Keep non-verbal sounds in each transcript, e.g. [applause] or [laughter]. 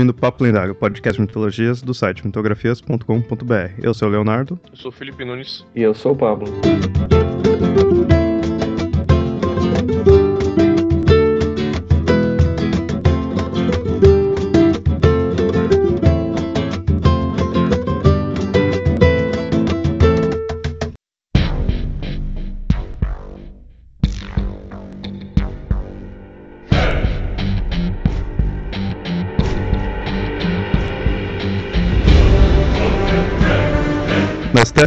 ouvindo Papo Lendário, podcast de mitologias do site mitografias.com.br. Eu sou o Leonardo. Eu sou o Felipe Nunes. E eu sou o Pablo.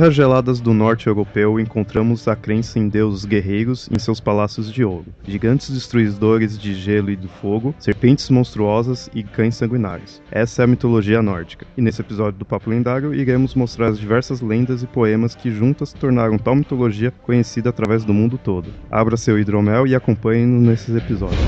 Terras geladas do norte europeu encontramos a crença em deuses guerreiros em seus palácios de ouro, gigantes destruidores de gelo e do fogo, serpentes monstruosas e cães sanguinários. Essa é a mitologia nórdica. E nesse episódio do Papo Lendário iremos mostrar as diversas lendas e poemas que juntas tornaram tal mitologia conhecida através do mundo todo. Abra seu hidromel e acompanhe-nos nesses episódios.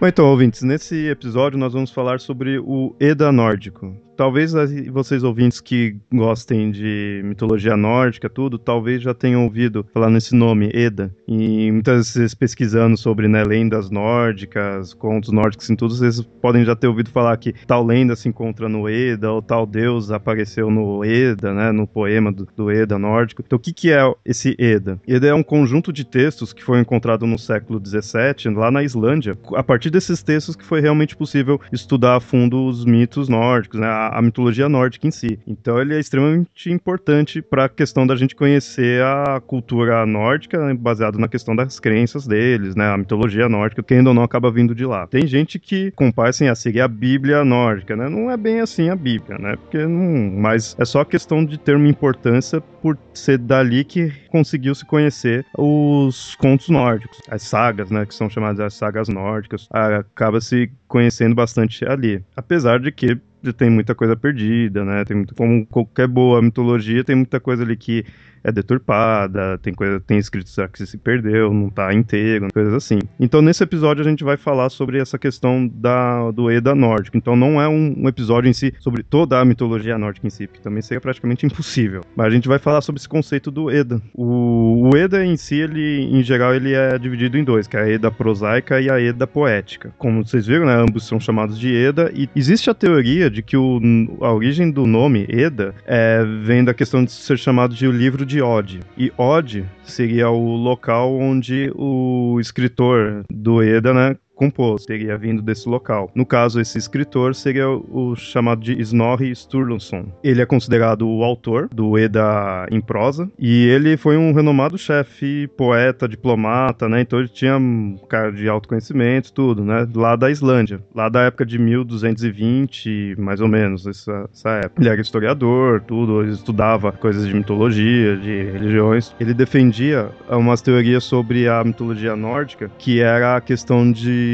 Bom, então, ouvintes, nesse episódio nós vamos falar sobre o Eda nórdico. Talvez vocês ouvintes que gostem de mitologia nórdica, tudo, talvez já tenham ouvido falar nesse nome, Eda. E muitas vezes pesquisando sobre né, lendas nórdicas, contos nórdicos e tudo, vocês podem já ter ouvido falar que tal lenda se encontra no Eda, ou tal deus apareceu no Eda, né, no poema do, do Eda nórdico. Então, o que, que é esse Eda? Eda é um conjunto de textos que foi encontrado no século XVII, lá na Islândia. A partir desses textos que foi realmente possível estudar a fundo os mitos nórdicos, né, a mitologia nórdica em si. Então ele é extremamente importante para a questão da gente conhecer a cultura nórdica, né, baseado na questão das crenças deles, né? A mitologia nórdica, que ainda não acaba vindo de lá. Tem gente que compara assim, a seguir a Bíblia nórdica, né? Não é bem assim a Bíblia, né? Porque não, mas é só questão de ter uma importância por ser dali que conseguiu se conhecer os contos nórdicos, as sagas, né, que são chamadas as sagas nórdicas, acaba se conhecendo bastante ali. Apesar de que tem muita coisa perdida, né? Tem muito, como qualquer boa mitologia, tem muita coisa ali que é deturpada, tem coisa, tem escritos que se perdeu, não tá inteiro, coisas assim. Então nesse episódio a gente vai falar sobre essa questão da, do Eda nórdico. Então não é um, um episódio em si sobre toda a mitologia nórdica em si, que também seria praticamente impossível. Mas a gente vai falar sobre esse conceito do Eda. O, o Eda em si, ele em geral, ele é dividido em dois, que é a Eda prosaica e a Eda poética. Como vocês viram, né, ambos são chamados de Eda e existe a teoria de que o, a origem do nome Eda é, vem da questão de ser chamado de o livro de Ode. E Ode seria o local onde o escritor do Eda, né, compôs, teria vindo desse local. No caso, esse escritor seria o chamado de Snorri Sturluson. Ele é considerado o autor do Eda em prosa e ele foi um renomado chefe, poeta, diplomata, né? Então ele tinha um cara de autoconhecimento, tudo, né? Lá da Islândia, lá da época de 1220, mais ou menos, essa, essa época. Ele era historiador, tudo, ele estudava coisas de mitologia, de religiões. Ele defendia umas teorias sobre a mitologia nórdica, que era a questão de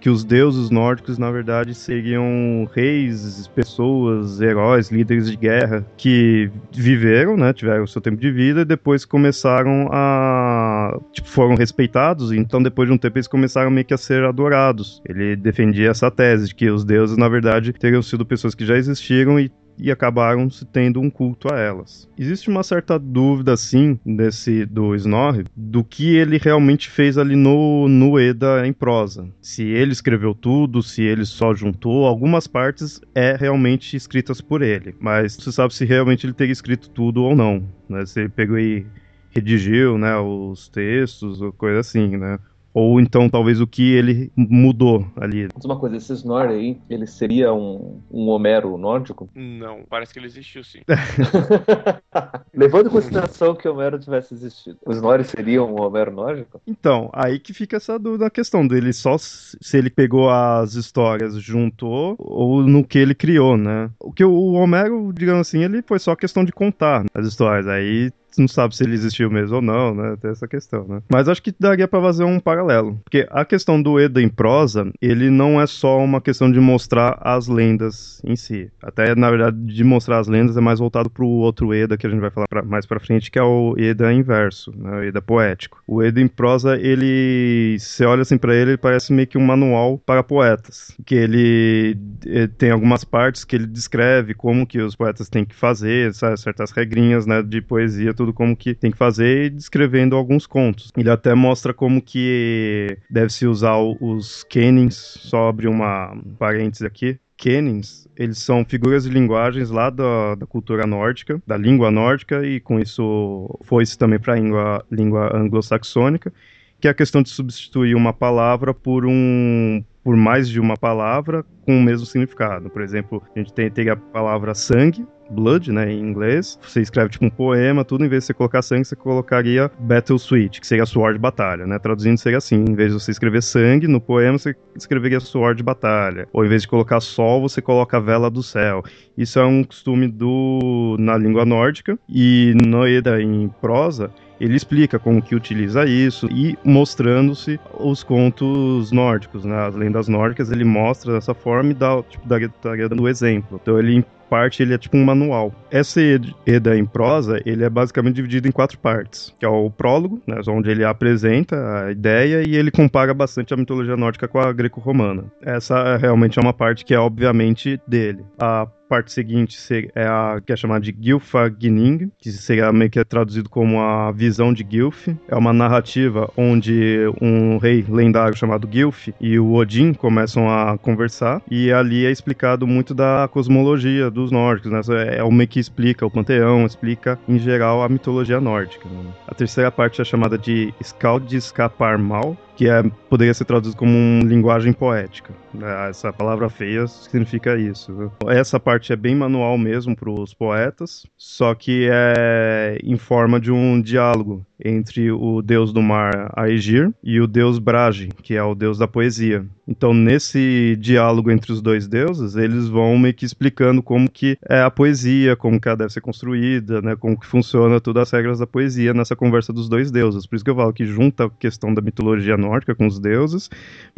que os deuses nórdicos, na verdade, seriam reis, pessoas, heróis, líderes de guerra que viveram, né, tiveram o seu tempo de vida e depois começaram a. Tipo, foram respeitados, então depois de um tempo eles começaram meio que a ser adorados. Ele defendia essa tese de que os deuses, na verdade, teriam sido pessoas que já existiram e e acabaram se tendo um culto a elas. Existe uma certa dúvida, sim, desse do Snorri, do que ele realmente fez ali no, no Eda em prosa. Se ele escreveu tudo, se ele só juntou, algumas partes é realmente escritas por ele, mas não se sabe se realmente ele teria escrito tudo ou não. Né? Se ele pegou e redigiu né, os textos, ou coisa assim, né? Ou então, talvez, o que ele mudou ali. Uma coisa, esse Snorri aí, ele seria um, um Homero nórdico? Não, parece que ele existiu sim. [laughs] Levando em consideração que o Homero tivesse existido, o Snorri seria um Homero nórdico? Então, aí que fica essa dúvida, a questão dele só se ele pegou as histórias, juntou, ou no que ele criou, né? O que o Homero, digamos assim, ele foi só questão de contar as histórias. Aí não sabe se ele existiu mesmo ou não, né? Tem essa questão, né? Mas acho que daria para fazer um paralelo. Porque a questão do Eda em prosa, ele não é só uma questão de mostrar as lendas em si. Até, na verdade, de mostrar as lendas é mais voltado pro outro Eda que a gente vai falar pra, mais pra frente, que é o Eda inverso, né? O Eda poético. O Eda em prosa, ele. Você olha assim para ele, ele parece meio que um manual para poetas. Que ele, ele, eh, tem algumas partes que ele descreve como que os poetas têm que fazer, sabe? certas regrinhas né, de poesia, tudo como que tem que fazer, e descrevendo alguns contos. Ele até mostra como que deve-se usar os canons, só abrir uma parêntese aqui, Kenins, eles são figuras de linguagens lá da, da cultura nórdica, da língua nórdica, e com isso foi-se também para a língua, língua anglo-saxônica, que é a questão de substituir uma palavra por um por mais de uma palavra com o mesmo significado. Por exemplo, a gente tem, tem a palavra sangue, blood, né, em inglês. Você escreve tipo um poema, tudo, em vez de você colocar sangue, você colocaria battle switch, que seria sword batalha, né? Traduzindo seria assim, em vez de você escrever sangue no poema, você escreveria sword batalha. Ou em vez de colocar sol, você coloca vela do céu. Isso é um costume do na língua nórdica e no Eda em prosa, ele explica como que utiliza isso e mostrando-se os contos nórdicos, né? As lendas nórdicas, ele mostra dessa forma e dá, tipo, dá, dá dando exemplo. Então ele parte ele é tipo um manual. Essa Eda em prosa, ele é basicamente dividido em quatro partes, que é o prólogo, né, onde ele apresenta a ideia e ele compara bastante a mitologia nórdica com a greco-romana. Essa realmente é uma parte que é obviamente dele. A parte seguinte é a que é chamada de Gylfaginning, que seria meio que traduzido como a visão de Gylf. É uma narrativa onde um rei lendário chamado Gylf e o Odin começam a conversar e ali é explicado muito da cosmologia dos nórdicos, né? É o meio que explica o panteão, explica em geral a mitologia nórdica. Né? A terceira parte é chamada de Skald de Escapar Mal, que é, poderia ser traduzido como uma linguagem poética. Né? Essa palavra feia significa isso. Essa parte é bem manual mesmo para os poetas, só que é em forma de um diálogo entre o deus do mar Aegir e o deus Brage, que é o deus da poesia. Então, nesse diálogo entre os dois deuses, eles vão meio que explicando como que é a poesia, como que ela deve ser construída, né, como que funciona todas as regras da poesia nessa conversa dos dois deuses. Por isso que eu falo que junta a questão da mitologia nórdica com os deuses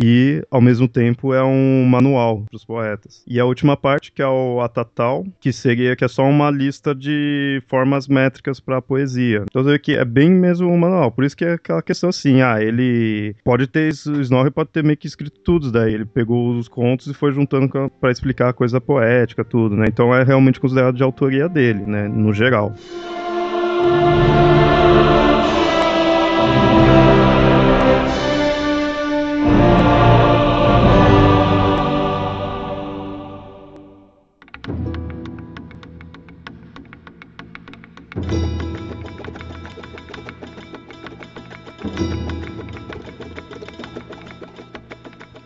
e, ao mesmo tempo, é um manual para os poetas. E a última parte, que é o Atatal, que seria que é só uma lista de formas métricas para a poesia. Então, você vê que é bem mesmo um manual. Por isso que é aquela questão assim, ah, ele pode ter, Snorri pode ter meio que escrito tudo daí. Ele pegou os contos e foi juntando para explicar a coisa poética, tudo, né? Então é realmente considerado de autoria dele, né? No geral.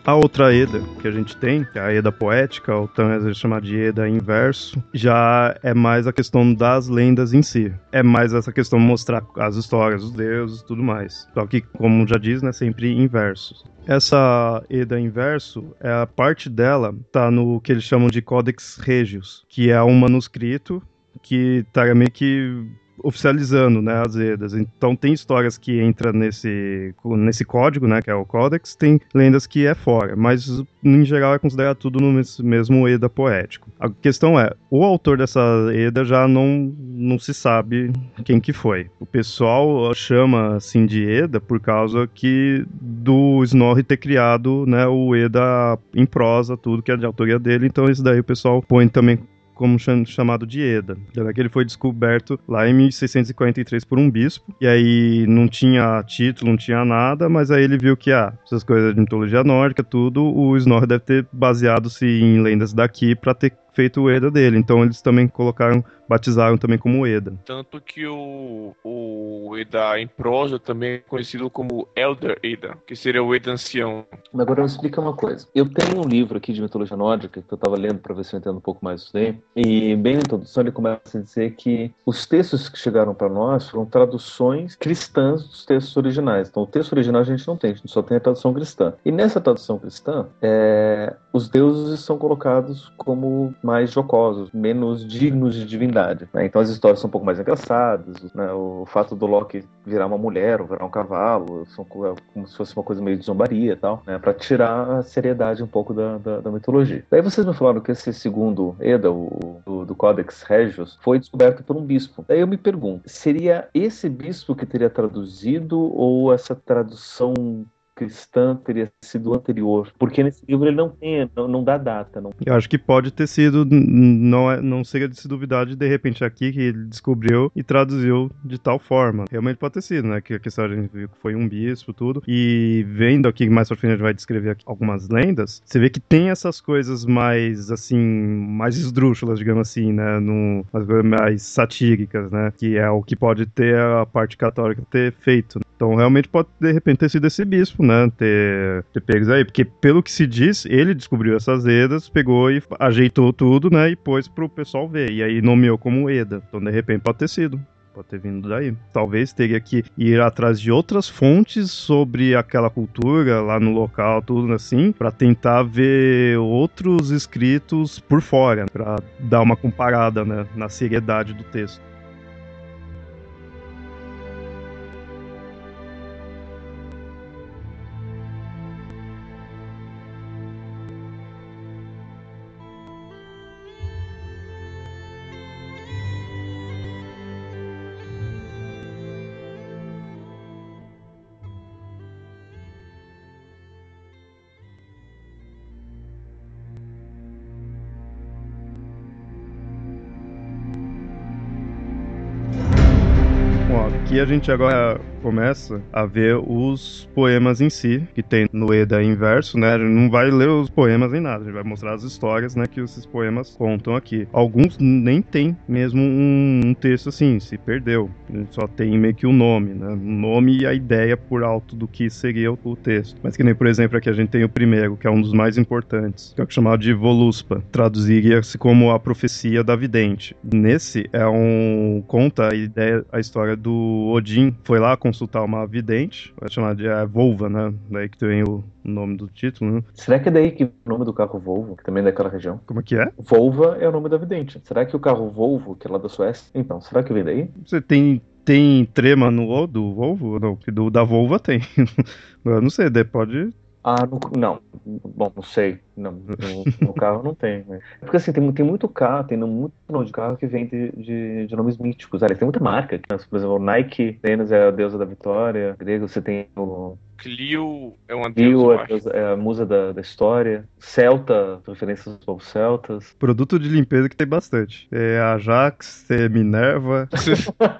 A outra Eda que a gente tem, que é a Eda poética, ou também às vezes chamada de Eda inverso, já é mais a questão das lendas em si. É mais essa questão de mostrar as histórias, os deuses e tudo mais. Só que, como já diz, né, sempre inversos. Essa Eda inverso, é a parte dela tá no que eles chamam de Codex Regius, que é um manuscrito que tá meio que oficializando, né, as Edas. Então tem histórias que entra nesse nesse código, né, que é o Codex, tem lendas que é fora, mas em geral é considerado tudo no mesmo Eda poético. A questão é, o autor dessa Eda já não não se sabe quem que foi. O pessoal chama assim de Eda por causa que do Snorri ter criado, né, o Eda em prosa, tudo que é de autoria dele, então isso daí o pessoal põe também como chamado de Eda. Então, é que ele foi descoberto lá em 1643 por um bispo, e aí não tinha título, não tinha nada, mas aí ele viu que, ah, essas coisas de mitologia nórdica, tudo, o Snorri deve ter baseado-se em lendas daqui para ter feito o Eda dele. Então eles também colocaram, batizaram também como Eda. Tanto que o, o Eda em prosa também é conhecido como Elder Eda, que seria o Eda ancião. Agora me explica uma coisa. Eu tenho um livro aqui de mitologia nórdica que eu estava lendo para ver se eu entendo um pouco mais disso daí. E bem na introdução ele começa a dizer que os textos que chegaram para nós foram traduções cristãs dos textos originais. Então o texto original a gente não tem, a gente só tem a tradução cristã. E nessa tradução cristã, é, os deuses são colocados como mais jocosos, menos dignos de divindade. Né? Então as histórias são um pouco mais engraçadas. Né? O fato do Loki virar uma mulher ou virar um cavalo, são é como se fosse uma coisa meio de zombaria e tal, né? para tirar a seriedade um pouco da, da, da, mitologia. Daí vocês me falaram que esse segundo Eda, o, do, do Codex Regius, foi descoberto por um bispo. Daí eu me pergunto, seria esse bispo que teria traduzido ou essa tradução cristã teria sido anterior, porque nesse livro ele não tem, não, não dá data. Não. Eu acho que pode ter sido, não, é, não seria de se duvidar de de repente aqui que ele descobriu e traduziu de tal forma. Realmente pode ter sido, né? Que a questão a gente viu que foi um bispo tudo. E vendo aqui mais pra frente a gente vai descrever algumas lendas, você vê que tem essas coisas mais assim, mais esdrúxulas, digamos assim, né? No, mais satíricas, né? Que é o que pode ter a parte católica ter feito. Então realmente pode de repente ter sido esse bispo, né? Ter, ter pego aí. Porque pelo que se diz, ele descobriu essas Edas, pegou e ajeitou tudo, né? E pôs pro pessoal ver. E aí nomeou como Eda. Então de repente pode ter sido pode ter vindo daí. Talvez teria que ir atrás de outras fontes sobre aquela cultura lá no local, tudo assim, para tentar ver outros escritos por fora, para dar uma comparada né, na seriedade do texto. A gente agora começa a ver os poemas em si, que tem no Eda inverso, né? A gente não vai ler os poemas nem nada, a gente vai mostrar as histórias, né, que esses poemas contam aqui. Alguns nem tem mesmo um, um texto assim, se perdeu. A gente só tem meio que o um nome, né? O nome e a ideia por alto do que seria o texto. Mas que nem, por exemplo, aqui a gente tem o primeiro, que é um dos mais importantes, que é o chamado de Voluspa. Traduziria-se como a profecia da vidente. Nesse é um conta a ideia, a história do Odin foi lá consultar uma vidente, vai chamar de é, Volva, né? Daí que tem o nome do título, né? Será que é daí que o nome do carro Volvo, que também é daquela região? Como é que é? Volva é o nome da vidente. Será que o carro Volvo, que é lá da Suécia, então, será que vem daí? Você tem tem trema no do Volvo? Não, do da Volva tem. [laughs] Eu não sei, pode ah, no, não. Bom, não sei. Não, no, no carro não tem. Né? Porque assim, tem, tem muito carro, tem muito nome de carro que vem de, de, de nomes míticos. Aliás, tem muita marca. Por exemplo, Nike, Venus é a deusa da vitória. Grego, você tem o Clio é uma Clio é, é, a musa da, da história. Celta, referências aos povos celtas. Produto de limpeza que tem bastante. É Ajax, é Minerva,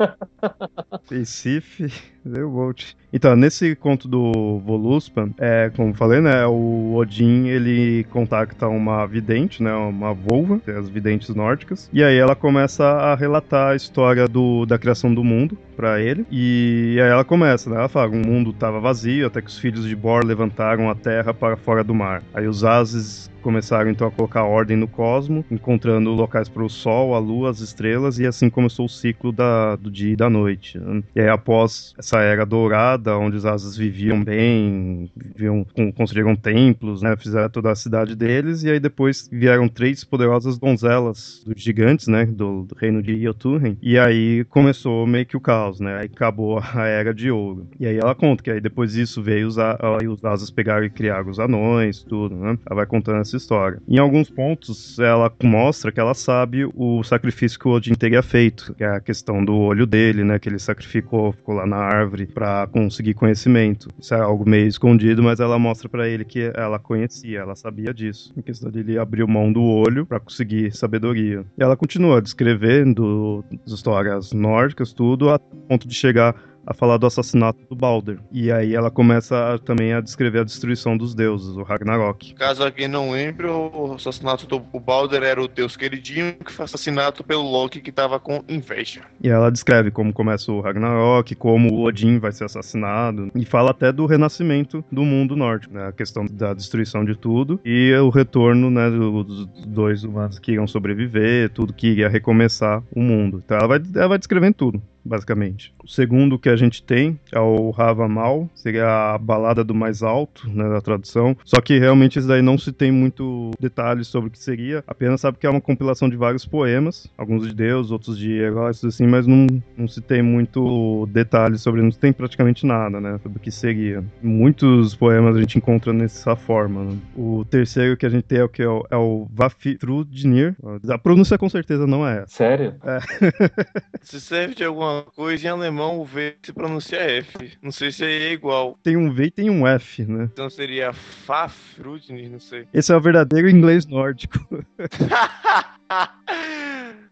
[laughs] Recife, deu Volt. Então, nesse conto do Voluspa, é, como falei, né, o Odin, ele contacta uma vidente, né, uma volva, as videntes nórdicas, e aí ela começa a relatar a história do, da criação do mundo para ele, e aí ela começa, né, ela fala, o mundo estava vazio, até que os filhos de Bor levantaram a terra para fora do mar. Aí os ases começaram então a colocar ordem no cosmo, encontrando locais para o Sol, a Lua, as estrelas, e assim começou o ciclo da, do dia e da noite. Né? E aí, após essa era dourada, onde os asas viviam bem, viviam, construíram templos, né? fizeram toda a cidade deles, e aí depois vieram três poderosas donzelas dos gigantes, né? Do, do reino de Jotunheim, e aí começou meio que o caos, né? Aí acabou a era de ouro. E aí ela conta que aí depois disso veio os, aí os asas pegaram e criaram os anões, tudo, né? Ela vai contando essa história. Em alguns pontos, ela mostra que ela sabe o sacrifício que o Odin teria feito, que é a questão do olho dele, né? Que ele sacrificou, ficou lá na árvore para conseguir conhecimento. Isso é algo meio escondido, mas ela mostra para ele que ela conhecia, ela sabia disso. Em questão dele abrir mão do olho para conseguir sabedoria. E ela continua descrevendo as histórias nórdicas, tudo, a ponto de chegar a falar do assassinato do Balder. E aí ela começa a, também a descrever a destruição dos deuses, o Ragnarok. Caso alguém não lembre, o assassinato do Balder era o deus queridinho que foi assassinado pelo Loki que tava com inveja. E ela descreve como começa o Ragnarok, como o Odin vai ser assassinado, e fala até do renascimento do mundo norte, né? A questão da destruição de tudo e o retorno, né, dos dois humanos que iam sobreviver, tudo que ia recomeçar o mundo. Então ela vai, ela vai descrevendo tudo basicamente. O segundo que a gente tem é o Rava Mal, seria a balada do mais alto, né, da tradução. Só que realmente isso daí não se tem muito detalhes sobre o que seria, apenas sabe que é uma compilação de vários poemas, alguns de Deus, outros de heróis, assim, mas não, não se tem muito detalhes sobre, não se tem praticamente nada, né, sobre o que seria. Muitos poemas a gente encontra nessa forma. Né? O terceiro que a gente tem é o que é o, é o Vafitrudnir. A pronúncia com certeza não é essa. Sério? É. [laughs] Se serve de alguma coisa, em alemão o V se pronuncia F. Não sei se é igual. Tem um V e tem um F, né? Então seria Fafrudnir, não sei. [laughs] Esse é o verdadeiro inglês nórdico.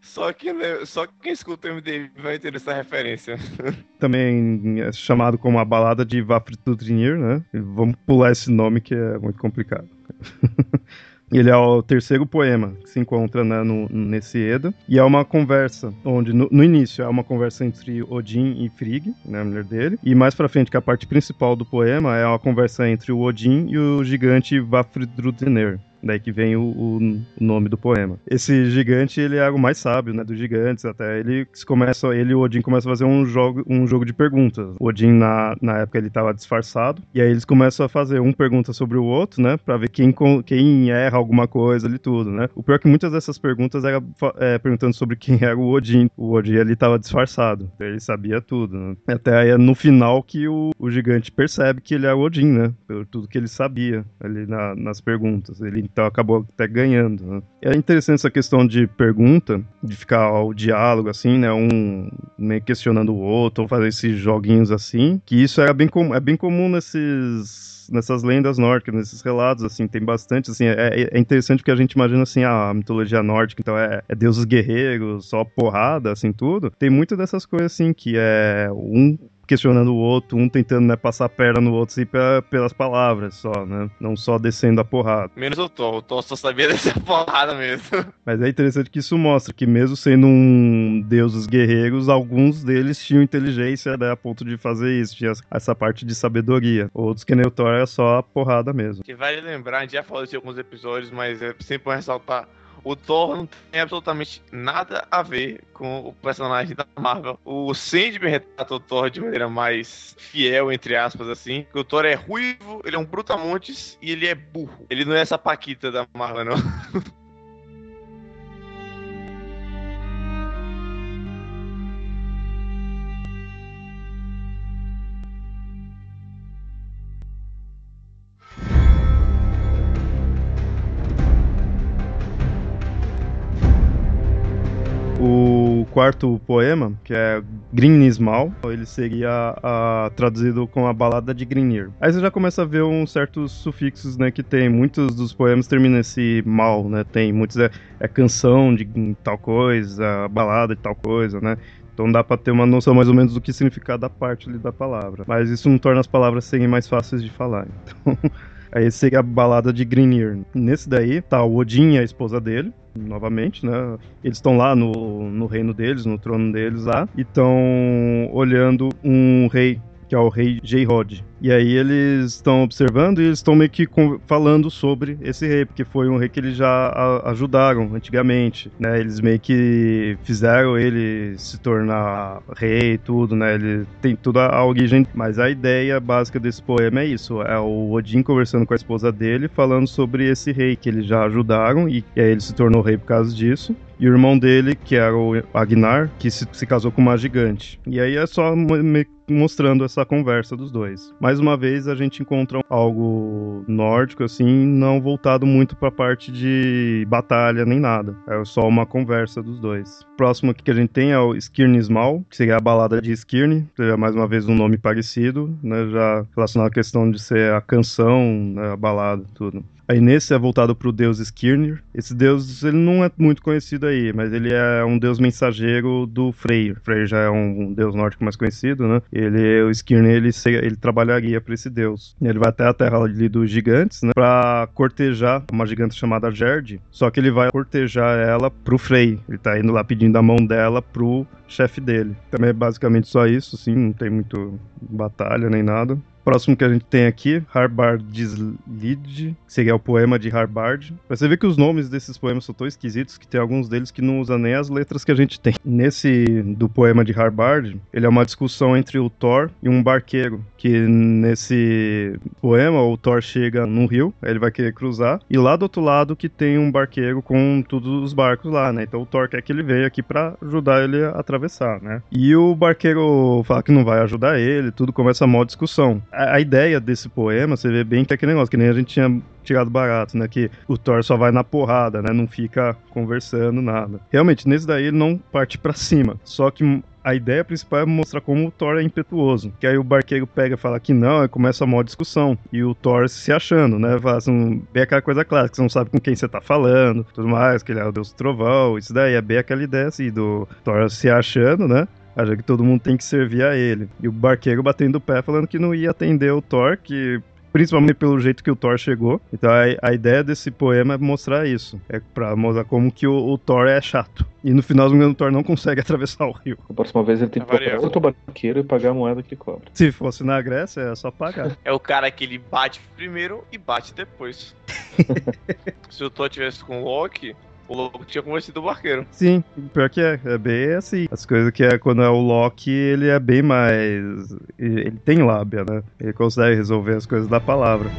Só, que, né, só quem escuta o MDM vai ter essa referência. [laughs] Também é chamado como a balada de Vaftudnir, né? Vamos pular esse nome que é muito complicado. [laughs] Ele é o terceiro poema que se encontra né, no, nesse Eda. E é uma conversa, onde no, no, início é uma conversa entre Odin e Frigg, né, a mulher dele. E mais pra frente, que é a parte principal do poema, é uma conversa entre o Odin e o gigante Vafridrudnir daí que vem o, o, nome do poema. Esse gigante, ele é o mais sábio, né, dos gigantes, até ele começa, ele o Odin começam a fazer um jogo, um jogo de perguntas. O Odin, na, na época, ele estava disfarçado, e aí eles começam a fazer um pergunta sobre o outro, né, pra ver quem, quem erra alguma coisa ali tudo, né. O pior é que muitas dessas perguntas era é, perguntando sobre quem [laughs] era o Odin. O Odin, ele estava disfarçado, ele sabia tudo, né. Até aí é no final que o, o gigante percebe que ele é o Odin, né, pelo tudo que ele sabia ali na, nas perguntas. Ele então acabou até ganhando. Né? É interessante essa questão de pergunta, de ficar o diálogo assim, né? Um meio questionando o outro, ou fazer esses joguinhos assim, que isso era bem é bem comum nesses nessas lendas nórdicas, nesses relatos, assim, tem bastante, assim, é, é interessante porque a gente imagina, assim, a mitologia nórdica, então é, é deuses guerreiros, só porrada, assim, tudo. Tem muito dessas coisas, assim, que é um questionando o outro, um tentando né, passar a perna no outro assim, pela, pelas palavras só, né? Não só descendo a porrada. Menos o Thor, o Thor só sabia [laughs] descer a porrada mesmo. Mas é interessante que isso mostra que mesmo sendo um deuses guerreiros, alguns deles tinham inteligência né, a ponto de fazer isso, tinha essa parte de sabedoria. Outros que nem o Thor era só a porrada mesmo. Que vale lembrar, a gente já falou isso em alguns episódios, mas é sempre bom ressaltar o Thor não tem absolutamente nada a ver com o personagem da Marvel. O Sandman retrata o Thor de maneira mais fiel, entre aspas, assim. o Thor é ruivo, ele é um brutamontes e ele é burro. Ele não é essa paquita da Marvel, não. [laughs] quarto poema, que é Grimnismal, ele seria traduzido com a balada de Grimnir. Aí você já começa a ver uns certos sufixos, né, que tem. Muitos dos poemas terminam esse mal, né? Tem muitos é, é canção de tal coisa, balada de tal coisa, né? Então dá para ter uma noção mais ou menos do que significa da parte ali da palavra. Mas isso não torna as palavras serem mais fáceis de falar. [laughs] Então, aí seria a balada de Grinir. Nesse daí tá o Odin e a esposa dele, novamente, né? Eles estão lá no, no reino deles, no trono deles lá, e estão olhando um rei que é o rei J-Rod. E aí eles estão observando e eles estão meio que falando sobre esse rei, porque foi um rei que eles já ajudaram antigamente, né? Eles meio que fizeram ele se tornar rei e tudo, né? Ele tem toda a origem, mas a ideia básica desse poema é isso, é o Odin conversando com a esposa dele, falando sobre esse rei que eles já ajudaram e, aí ele se tornou rei por causa disso e o irmão dele, que era o Agnar, que se, se casou com uma gigante. E aí é só mostrando essa conversa dos dois. Mais uma vez a gente encontra algo nórdico assim, não voltado muito para a parte de batalha nem nada. É só uma conversa dos dois. Próximo que a gente tem é o Skirnismal, que seria a balada de Skirn, seria mais uma vez um nome parecido, né, já relacionado à questão de ser a canção, né, a balada, tudo. Aí nesse é voltado para o deus Skirnir. Esse deus ele não é muito conhecido aí, mas ele é um deus mensageiro do Freyr. Freyr já é um deus nórdico mais conhecido, né? Ele, o Skirnir ele, ele trabalharia para esse deus. Ele vai até a terra ali dos gigantes, né? Para cortejar uma gigante chamada Gerd. Só que ele vai cortejar ela pro Frey. Ele tá indo lá pedindo a mão dela pro chefe dele. Também é basicamente só isso, assim, não tem muito batalha nem nada. Próximo que a gente tem aqui, Harbard Dislid, que seria o poema de Harbard. Você vê que os nomes desses poemas são tão esquisitos que tem alguns deles que não usam nem as letras que a gente tem. Nesse do poema de Harbard, ele é uma discussão entre o Thor e um barqueiro, que nesse poema o Thor chega num rio, ele vai querer cruzar, e lá do outro lado que tem um barqueiro com todos os barcos lá, né? Então o Thor quer que ele venha aqui para ajudar ele a atravessar, né? E o barqueiro fala que não vai ajudar ele, tudo começa a mó discussão. A, a ideia desse poema, você vê bem que é aquele negócio, que nem a gente tinha tirado barato, né? Que o Thor só vai na porrada, né? Não fica conversando, nada. Realmente, nesse daí ele não parte para cima. Só que a ideia principal é mostrar como o Thor é impetuoso. Que aí o barqueiro pega e fala que não, e começa a maior discussão. E o Thor se achando, né? Fala assim, bem aquela coisa clássica, você não sabe com quem você tá falando, tudo mais, que ele é o deus do trovão, isso daí é bem aquela ideia assim, do Thor se achando, né? Acha que todo mundo tem que servir a ele. E o barqueiro batendo o pé falando que não ia atender o Thor, que principalmente pelo jeito que o Thor chegou. Então a, a ideia desse poema é mostrar isso. É pra mostrar como que o, o Thor é chato. E no final o Thor não consegue [laughs] atravessar o rio. A próxima vez ele tem que procurar outro barqueiro e pagar a moeda que cobra. Se fosse na Grécia, é só pagar. [laughs] É o cara que ele bate primeiro e bate depois. [laughs] Se o Thor tivesse com o Loki, o Loki tinha convencido o barqueiro. Sim, pior que é. É bem assim. As coisas que é quando é o Loki, ele é bem mais. Ele tem lábia, né? Ele consegue resolver as coisas da palavra.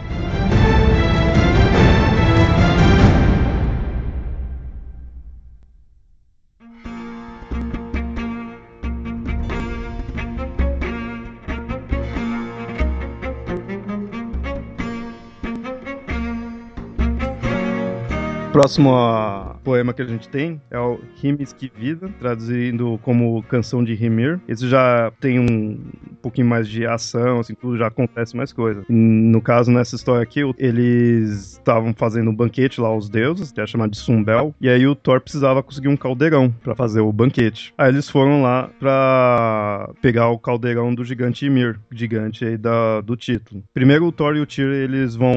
Próximo a poema que a gente tem é o Rimes que Vida, traduzindo como Canção de Rimir. Esse já tem um pouquinho mais de ação, assim, tudo já acontece mais coisa. No caso, nessa história aqui, eles estavam fazendo um banquete lá aos deuses, que é chamado de Sumbel, e aí o Thor precisava conseguir um caldeirão para fazer o banquete. Aí eles foram lá para pegar o caldeirão do gigante Ymir, gigante aí da, do título. Primeiro o Thor e o Tyr, eles vão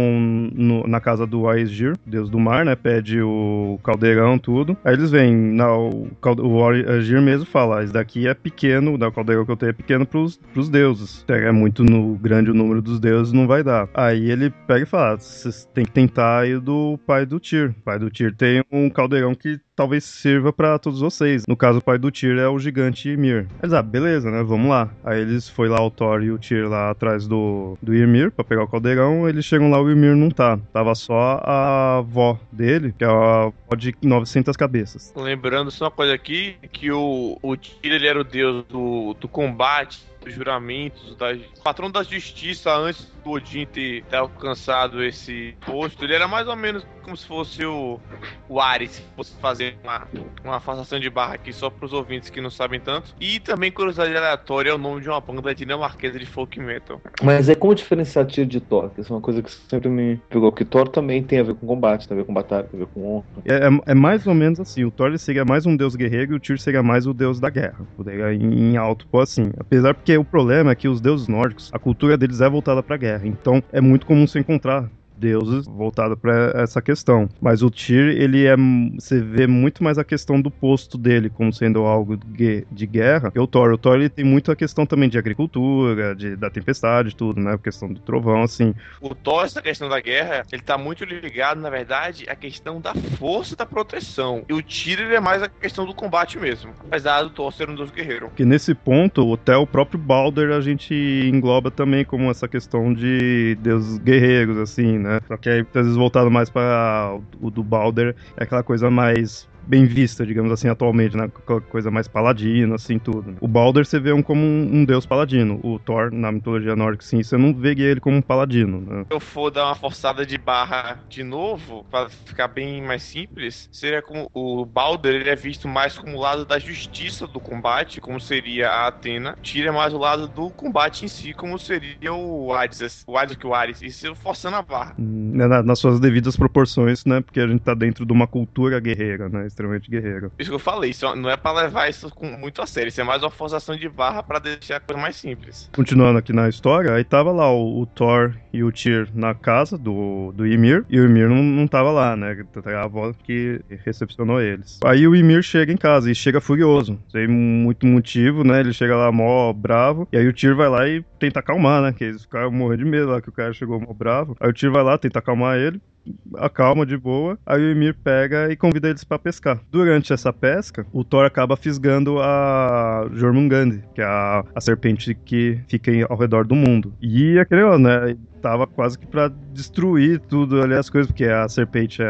no, na casa do Aesir, deus do mar, né, pede o caldeirão caldeirão, tudo. Aí eles vêm, na, o, Agir mesmo fala, esse daqui é pequeno, o caldeirão que eu tenho é pequeno pros, pros deuses. É muito no, grande o número dos deuses, não vai dar. Aí ele pega e fala, vocês tem que tentar ir do pai do Tyr. O pai do Tyr tem um caldeirão que talvez sirva para todos vocês. No caso, o pai do Tyr é o gigante Ymir. Eles, ah, beleza, né? Vamos lá. Aí eles foi lá o Thor e o Tyr lá atrás do, do Ymir pra pegar o caldeirão. Eles chegam lá, o Ymir não tá. Tava só a avó dele, que é a avó de 900 cabeças. Lembrando só uma coisa aqui, que o, o Tyr, ele era o deus do, do combate, dos juramentos, da, patrão da justiça antes do Odin ter, ter, alcançado esse posto, ele era mais ou menos como se fosse o, o Ares, se fosse fazer uma, uma forçação de barra aqui só para os ouvintes que não sabem tanto. E também, curiosidade aleatória, é o nome de uma banda dinamarquesa de folk metal. Mas é como diferenciar Tyr de Thor? Isso é uma coisa que sempre me pegou, que Thor também tem a ver com combate, tem a ver com batalha, tem a ver com honra. É, é, é mais ou menos assim, o Thor seria mais um deus guerreiro e o Tyr seria mais o deus da guerra. Em, em alto, pô, assim. Apesar porque o problema é que os deuses nórdicos, a cultura deles é voltada pra guerra. Então é muito comum se encontrar deuses voltado para essa questão. Mas o Tyr, ele é. Você vê muito mais a questão do posto dele como sendo algo de guerra que o Thor. O Thor ele tem muito a questão também de agricultura, de, da tempestade, tudo, né? A questão do trovão, assim. O Thor, essa questão da guerra, ele tá muito ligado, na verdade, à questão da força da proteção. E o Tyr, ele é mais a questão do combate mesmo. Apesar do Thor ser um dos guerreiros. Que nesse ponto, até o próprio Balder a gente engloba também como essa questão de deuses guerreiros, assim, né? Né? Só que aí, às vezes, voltado mais para o do Balder, é aquela coisa mais bem vista, digamos assim, atualmente, né? Coisa mais paladino, assim, tudo. O Balder você vê um, como um, um, deus paladino. O Thor, na mitologia nórdica, sim, você não vê ele como um paladino, né? Se eu for dar uma forçada de barra de novo, para ficar bem mais simples, seria como o Balder, ele é visto mais como o lado da justiça do combate, como seria a Atena. Tira mais o lado do combate em si, como seria o Hades, o Hades que o Ares. Isso forçando a barra. Hum, né, nas suas devidas proporções, né? Porque a gente tá dentro de uma cultura guerreira, né? Extremamente guerreiro. Isso que eu falei, isso não é para levar isso com muito a sério, isso é mais uma forçação de barra para deixar a coisa mais simples. Continuando aqui na história, aí tava lá o, o Thor e o Tyr na casa do, do Ymir, e o Ymir não, não tava lá, né? A avó que recepcionou eles. Aí o Ymir chega em casa e chega furioso, sem muito motivo, né? Ele chega lá mó bravo, e aí o Tyr vai lá e tenta acalmar, né? Que eles ficaram morrendo de medo lá que o cara chegou mó bravo. Aí o Tyr vai lá, tenta acalmar ele, acalma de boa. Aí o Ymir pega e convida eles para pescar. Durante essa pesca, o Thor acaba fisgando a Jormungand, que é a, a serpente que fica ao redor do mundo. E aquele, né? Tava quase que para destruir tudo ali as coisas, porque a serpente é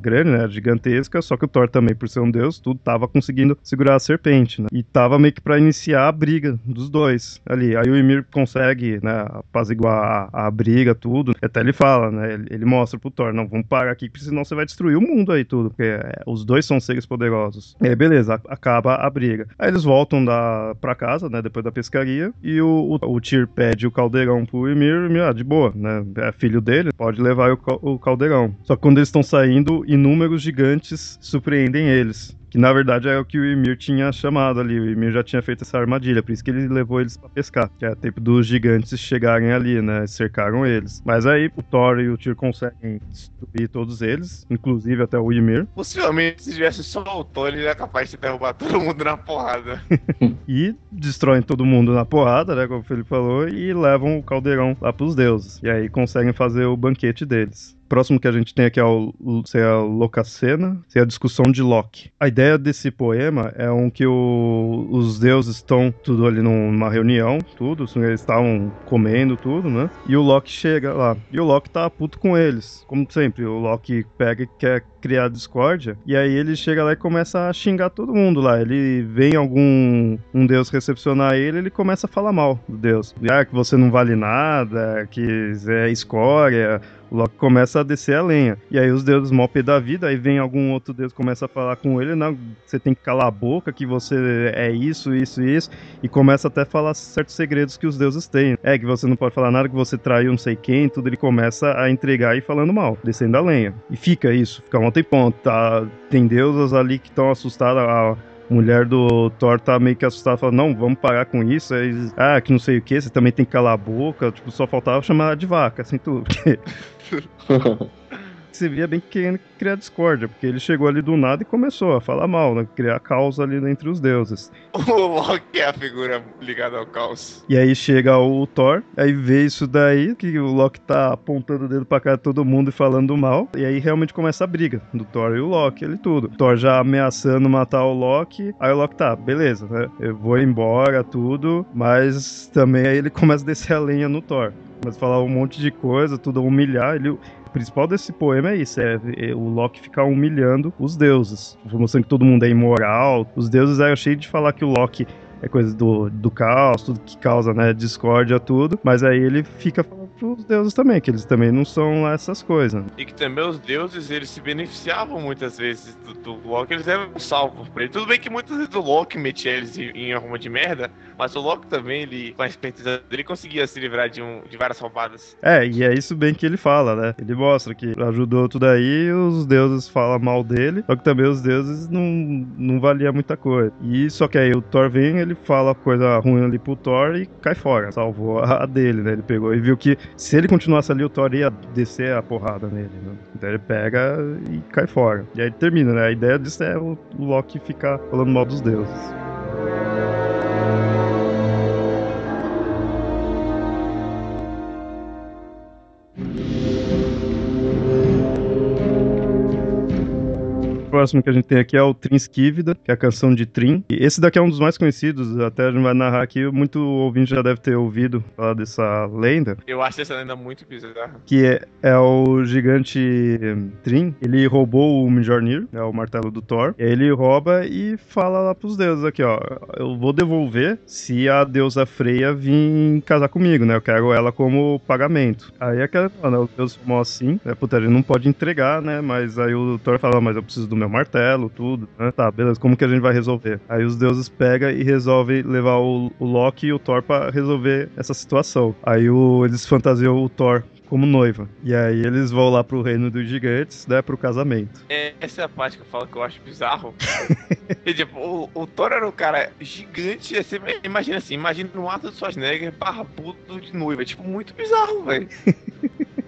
grande, né, gigantesca, só que o Thor também, por ser um deus, tudo tava conseguindo segurar a serpente, né? E tava meio que para iniciar a briga dos dois ali. Aí o Ymir consegue, né, apaziguar a, a briga, tudo. Até ele fala, né, ele, ele, mostra pro Thor, não, vamos parar aqui, porque senão você vai destruir o mundo aí tudo, porque é, os dois são seres poderosos. E aí, beleza, acaba a briga. Aí eles voltam da, pra casa, né, depois da pescaria, e o, o, o Tyr pede o caldeirão pro Ymir, Ymir, ah, de boa, boa, né? É filho dele, pode levar o, o caldeirão. Só que quando eles estão saindo, inúmeros gigantes surpreendem eles. Que na verdade é o que o Ymir tinha chamado ali. O Ymir já tinha feito essa armadilha, por isso que ele levou eles para pescar. Que é tempo dos gigantes chegarem ali, né? Cercaram eles. Mas aí o Thor e o Tyr conseguem destruir todos eles, inclusive até o Ymir. Possivelmente, se tivesse só o Thor, ele era capaz de derrubar todo mundo na porrada. [laughs] e destroem todo mundo na porrada, né? Como o Felipe falou, e levam o caldeirão lá pros deuses. E aí conseguem fazer o banquete deles próximo que a gente tem aqui é, o, é a Locacena, é a discussão de Loki. A ideia desse poema é um que o, os deuses estão tudo ali numa reunião, tudo, assim, eles estavam comendo tudo, né? E o Loki chega lá. E o Loki tá puto com eles, como sempre. O Loki pega e quer criar discórdia, e aí ele chega lá e começa a xingar todo mundo lá. Ele vem algum um deus recepcionar ele, ele começa a falar mal do deus. Ah, que você não vale nada, que é escória, o Loki começa a descer a lenha. E aí os deuses pé da vida, aí vem algum outro deus começa a falar com ele, não, você tem que calar a boca, que você é isso, isso e isso, e começa até a falar certos segredos que os deuses têm. É, que você não pode falar nada, que você traiu não sei quem, tudo ele começa a entregar e falando mal, descendo a lenha. E fica isso, fica um tempão, tá? Tem deusas ali que estão assustadas, a mulher do Thor tá meio que assustada, fala, não, vamos parar com isso. Aí, ah, que não sei o que, você também tem que calar a boca. Tipo, só faltava chamar de vaca, assim, tudo. [laughs] você via bem querendo criar discórdia, porque ele chegou ali do nada e começou a falar mal, né? Criar caos ali entre os deuses. [laughs] O Loki é a figura ligada ao caos. E aí chega o Thor, aí vê isso daí, que o Loki tá apontando o dedo pra cara de todo mundo e falando mal, e aí realmente começa a briga do Thor e o Loki, ele tudo. O Thor já ameaçando matar o Loki, aí o Loki tá, beleza, né? Eu vou embora, tudo, mas também aí ele [laughs] começa a descer a lenha no Thor. Começa a falar um monte de coisa, tudo a humilhar. Ele, principal desse poema é isso: é, é, o Loki ficar humilhando os deuses, mostrando que todo mundo é imoral. Os deuses eram cheios de falar que o Loki é coisa do, do caos, tudo que causa, né, discórdia, tudo. Mas aí ele fica pros deuses também, que eles também não são essas coisas. E que também os deuses, eles se beneficiavam muitas vezes do, do Loki, eles eram salvos pra ele. Tudo bem que muitas vezes o Loki metia eles em, em arruma de merda, mas o Loki também, ele, com a experiência dele, conseguia se livrar de, um, de várias roubadas. É, e é isso bem que ele fala, né? Ele mostra que ajudou tudo aí, os deuses falam mal dele, só que também os deuses não, não valia muita coisa. E só que aí o Thor vem, ele fala coisa ruim ali pro Thor e cai fora. Salvou a dele, né? Ele pegou e viu que se ele continuasse ali, o Thor ia descer a porrada nele, né? Então ele pega e cai fora. E aí termina, né? A ideia disso é o Loki ficar falando mal dos deuses. Próximo que a gente tem aqui é o Trinskivida, que é a canção de Trin. E esse daqui é um dos mais conhecidos, até a gente vai narrar aqui, muito ouvinte já deve ter ouvido falar dessa lenda. Eu acho essa lenda muito bizarra. Que é, é o gigante Trin, ele roubou o Mjolnir, é o martelo do Thor, ele rouba e fala lá pros deuses aqui, ó, eu vou devolver se a deusa Freya vir casar comigo, né, eu quero ela como pagamento. Aí aquela, né, o deus falou assim, né, puta, ele não pode entregar, né, mas aí o Thor fala, mas eu preciso do meu meu martelo, tudo, né? Tá, beleza, como que a gente vai resolver? Aí os deuses pegam e resolvem levar o, o Loki e o Thor pra resolver essa situação. Aí o, eles fantasiam o Thor como noiva. E aí eles vão lá pro reino dos gigantes, né, pro casamento. É, essa é a parte que eu falo que eu acho bizarro. [laughs] e, tipo, o, o Thor era um cara gigante, você imagina assim, imagina no ato de Schwarzenegger barbudo de noiva, é, tipo, muito bizarro, velho.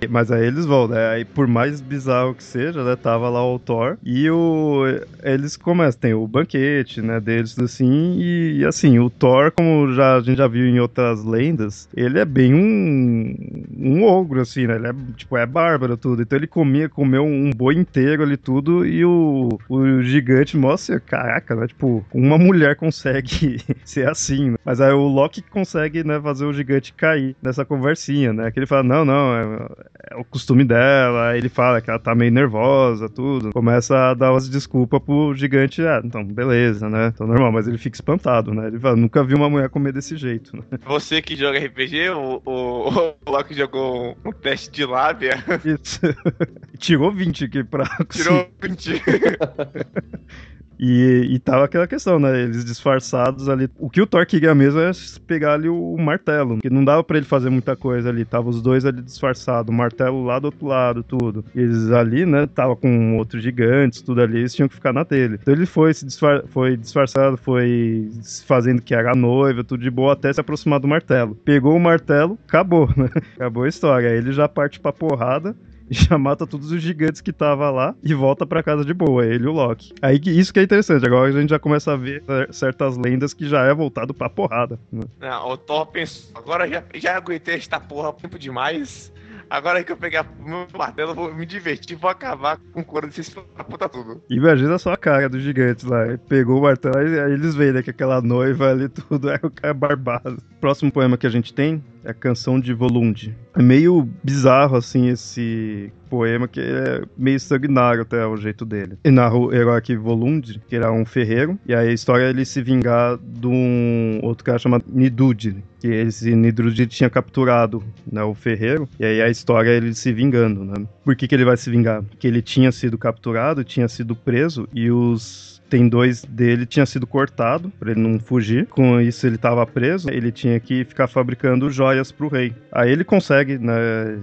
Mas aí eles vão, né? Aí, por mais bizarro que seja, né? Tava lá o Thor e o. Eles começam, tem o banquete, né? Deles assim. E, e assim, o Thor, como já, a gente já viu em outras lendas, ele é bem um. um ogro, assim, né? Ele é, tipo, é bárbaro tudo. Então ele comia, comeu um boi inteiro ali tudo. E o, o gigante mostra, caraca, né? Tipo, uma mulher consegue [laughs] ser assim, né? Mas aí o Loki consegue, né, fazer o gigante cair nessa conversinha, né? Que ele fala, não, não, é, é o costume dela. Ele fala que ela tá meio nervosa, tudo. Começa a dar umas desculpas pro gigante. Ah, então, beleza, né? Então, normal. Mas ele fica espantado, né? Ele fala, nunca vi uma mulher comer desse jeito, né? [laughs] Você que joga RPG, o, o, o Loki jogou um teste de lábia. Isso. [laughs] Tirou 20 aqui pra... Tirou 20. [laughs] E, e tava aquela questão, né? Eles disfarçados ali. O que o Thor queria mesmo é pegar ali o, martelo, porque não dava para ele fazer muita coisa ali. Tava os dois ali disfarçados, o martelo lá do outro lado, tudo. Eles ali, né? Tava com outros gigantes, tudo ali, eles tinham que ficar na dele. Então ele foi se disfar foi disfarçado, foi fazendo que era noiva, tudo de boa, até se aproximar do martelo. Pegou o martelo, acabou, [laughs] né? Acabou a história. Aí ele já parte pra porrada [laughs] já mata todos os gigantes que tava lá e volta para casa de boa, ele e o Loki. Aí isso que é interessante, agora a gente já começa a ver certas lendas que já é voltado pra porrada. Né? Não, o Thor pensou, agora já, já aguentei esta porra tempo demais. Agora que eu pegar meu martelo, vou me divertir, vou acabar com o couro desses puta tudo. Imagina só a cara dos gigantes lá. Ele pegou o martelo, aí eles veem né, que aquela noiva ali, tudo [laughs] é o cara barbado. Próximo poema que a gente tem a canção de Volund. É meio bizarro, assim, esse poema, que é meio sanguinário até o jeito dele. E narra o herói aqui, Volund, que era um ferreiro, e aí a história é ele se vingar de um outro cara chamado Nidud, que esse Nidud tinha capturado né, o ferreiro, e aí a história é ele se vingando, né? Por que, que ele vai se vingar? Porque ele tinha sido capturado, tinha sido preso, e os tem dois dele tinha sido cortado para ele não fugir. Com isso ele estava preso, ele tinha que ficar fabricando joias para o rei. Aí ele consegue né,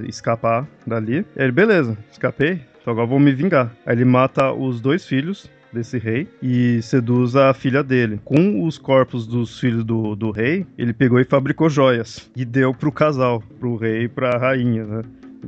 escapar dali. Ele, beleza, escapei. Então agora vou me vingar. Aí ele mata os dois filhos desse rei e seduz a filha dele. Com os corpos dos filhos do, do rei, ele pegou e fabricou joias e deu pro casal, pro rei e pra rainha, né?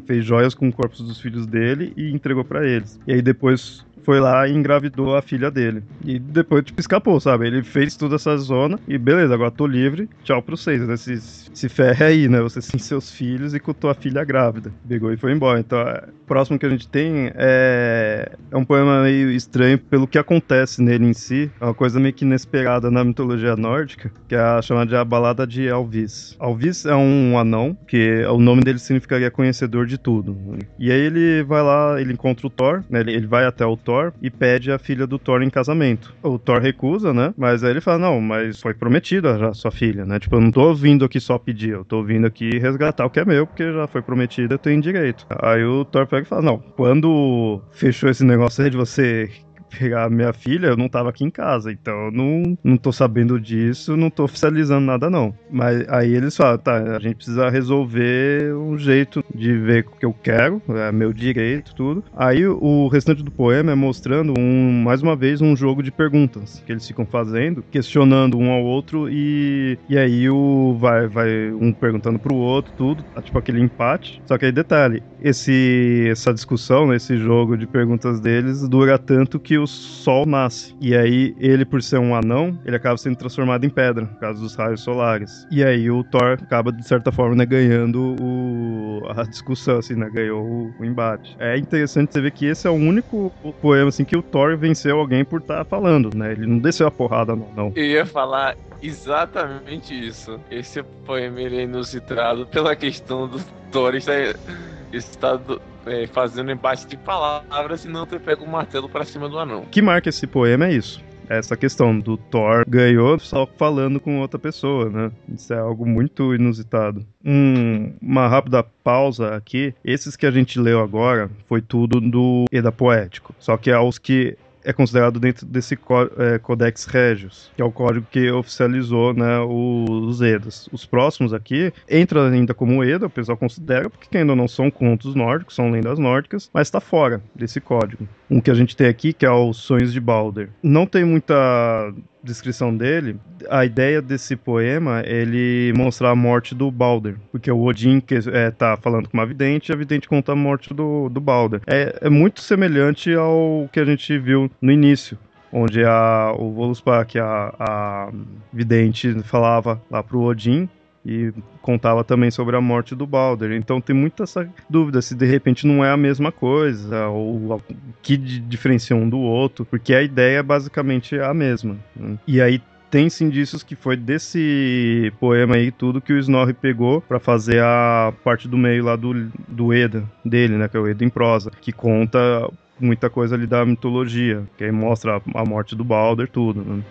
Fez joias com corpos dos filhos dele e entregou para eles. E aí depois foi lá e engravidou a filha dele. E depois, tipo, escapou, sabe? Ele fez toda essa zona e beleza, agora tô livre. Tchau pra vocês, né? Se, se ferre aí, né? Você sem [laughs] seus filhos e com tua filha grávida. Pegou e foi embora. Então, o próximo que a gente tem é, é um poema meio estranho pelo que acontece nele em si. É uma coisa meio que inesperada na mitologia nórdica, que é a chamada de a balada de Elvis. Elvis é um anão, que o nome dele significaria conhecedor de tudo. E aí ele vai lá, ele encontra o Thor, né? Ele, ele vai até o Thor Thor e pede a filha do Thor em casamento. O Thor recusa, né? Mas aí ele fala: Não, mas foi prometida já sua filha, né? Tipo, eu não tô vindo aqui só pedir, eu tô vindo aqui resgatar o que é meu, porque já foi prometida, eu tenho direito. Aí o Thor pega e fala: Não, quando fechou esse negócio aí de você pegar minha filha, eu não tava aqui em casa, então não, não tô sabendo disso, não tô oficializando nada não. Mas aí eles falam, tá, a gente precisa resolver um jeito de ver o que eu quero, é meu direito, tudo. Aí o restante do poema é mostrando um, mais uma vez um jogo de perguntas que eles ficam fazendo, questionando um ao outro e, e aí o vai, vai um perguntando pro outro, tudo, tá, tipo aquele empate. Só que aí detalhe, esse essa discussão, esse jogo de perguntas deles dura tanto que o Sol nasce. E aí, ele, por ser um anão, ele acaba sendo transformado em pedra, por causa dos raios solares. E aí, o Thor acaba, de certa forma, né, ganhando o... a discussão, assim, né? Ganhou o... o embate. É interessante você ver que esse é o único poema, assim, que o Thor venceu alguém por estar tá falando, né? Ele não desceu a porrada, não. não. Eu ia falar exatamente isso. Esse poema ele é inusitado pela questão do Thor estar, estar é, fazendo embate de palavras e não ter pego o martelo para cima do anão. Que marca esse poema é isso essa questão do Thor ganhou só falando com outra pessoa, né? Isso é algo muito inusitado. Um, uma rápida pausa aqui. Esses que a gente leu agora foi tudo do Eda Poético. Só que aos que é considerado dentro desse é, Codex Regius, que é o código que oficializou né, os Edas. Os próximos aqui entram ainda como Eda, o pessoal considera, porque ainda não são contos nórdicos, são lendas nórdicas, mas está fora desse código. Um que a gente tem aqui, que é os Sonhos de Balder. Não tem muita descrição dele, a ideia desse poema é ele mostrar a morte do Balder. Porque o Odin que, é, tá falando com uma vidente e a vidente conta a morte do, do Balder. É, é muito semelhante ao que a gente viu no início onde a, o Voluspa, a, a vidente, falava lá pro Odin e contava também sobre a morte do Balder. Então tem muita essa dúvida se de repente não é a mesma coisa ou que diferencia um do outro, porque a ideia basicamente é a mesma. Né? E aí tem indícios que foi desse poema aí tudo que o Snorri pegou para fazer a parte do meio lá do, do Eda dele, né, que é o Eda em prosa, que conta muita coisa ali da mitologia, que aí mostra a morte do Balder, tudo, né?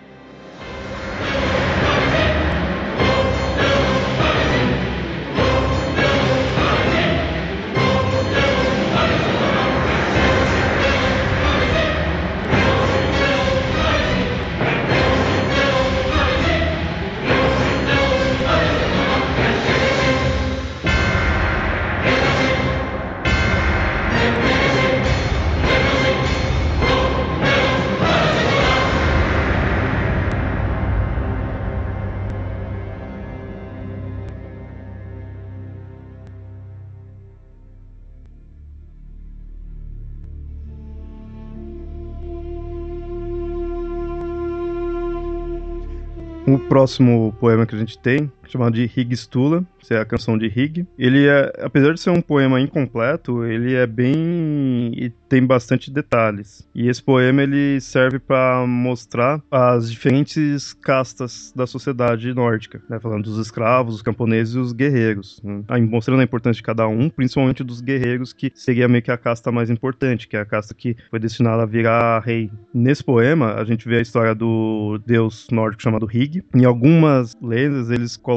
Próximo poema que a gente tem, chamado de Higstula, é a canção de Hig. Ele é, apesar de ser um poema incompleto, ele é bem e tem bastante detalhes. E esse poema ele serve para mostrar as diferentes castas da sociedade nórdica, né? falando dos escravos, os camponeses e os guerreiros, né? mostrando a importância de cada um, principalmente dos guerreiros, que seria meio que a casta mais importante, que é a casta que foi destinada a virar rei. Nesse poema, a gente vê a história do deus nórdico chamado Hig. Em algumas lendas, eles colocam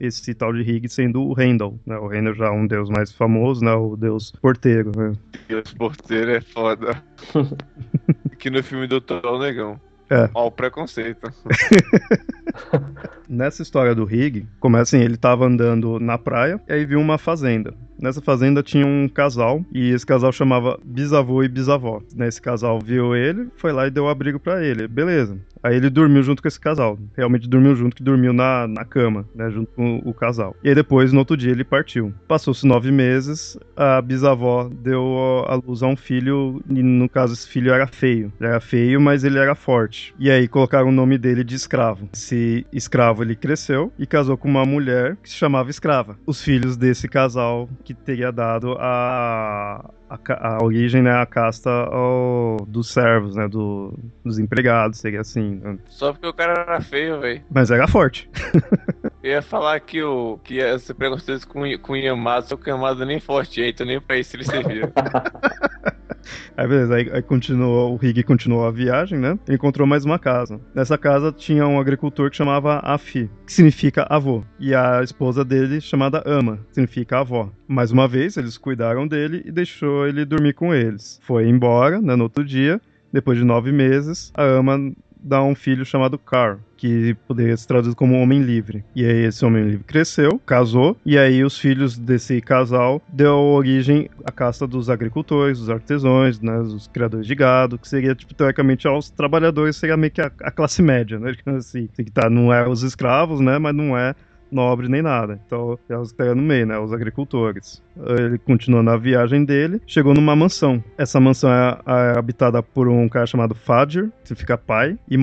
esse tal de Hig sendo o Rendel, né? O Rendel já é um deus mais famoso, né? O deus porteiro, né? Deus porteiro é foda. [laughs] que no filme do Thor, negão. É. Ó, o preconceito. [laughs] Nessa história do Rig, começa assim, ele tava andando na praia e aí viu uma fazenda. Nessa fazenda tinha um casal e esse casal chamava bisavô e bisavó. Nesse casal viu ele, foi lá e deu abrigo para ele. Beleza. Aí ele dormiu junto com esse casal. Realmente dormiu junto, que dormiu na, na cama, né? Junto com o casal. E aí depois, no outro dia, ele partiu. Passou-se nove meses, a bisavó deu a luz a um filho, e no caso esse filho era feio. Ele era feio, mas ele era forte. E aí colocaram o nome dele de escravo. Esse escravo ele cresceu e casou com uma mulher que se chamava escrava. Os filhos desse casal que teria dado a, a, a origem, né, a casta ao, dos servos, né, do, dos empregados, seria assim. Né? Só porque o cara era feio, velho. Mas era forte. [laughs] Eu ia falar que, o, que ia ser preconceito com, com o Yamato, só que o Yamato nem forte, então nem pra isso ele servia. [laughs] Aí beleza, aí, aí, continuou, o Rig continuou a viagem, né? Ele encontrou mais uma casa. Nessa casa tinha um agricultor que chamava Afi, que significa avô. E a esposa dele chamada Ama, que significa avó. Mais uma vez, eles cuidaram dele e deixou ele dormir com eles. Foi embora, né, no outro dia. Depois de nove meses, a Ama dá um filho chamado Carl, que poderia ser traduzido como homem livre. E aí esse homem livre cresceu, casou, e aí os filhos desse casal deu origem à casta dos agricultores, dos artesãos, né, dos criadores de gado, que seria, tipo, teoricamente, aos trabalhadores, seria meio que a, a classe média, né, assim, que tá, não é os escravos, né, mas não é nobre nem nada. Então, é os que no meio, né? Os agricultores. Ele continuou na viagem dele, chegou numa mansão. Essa mansão é, é habitada por um cara chamado Fadger, que significa pai, e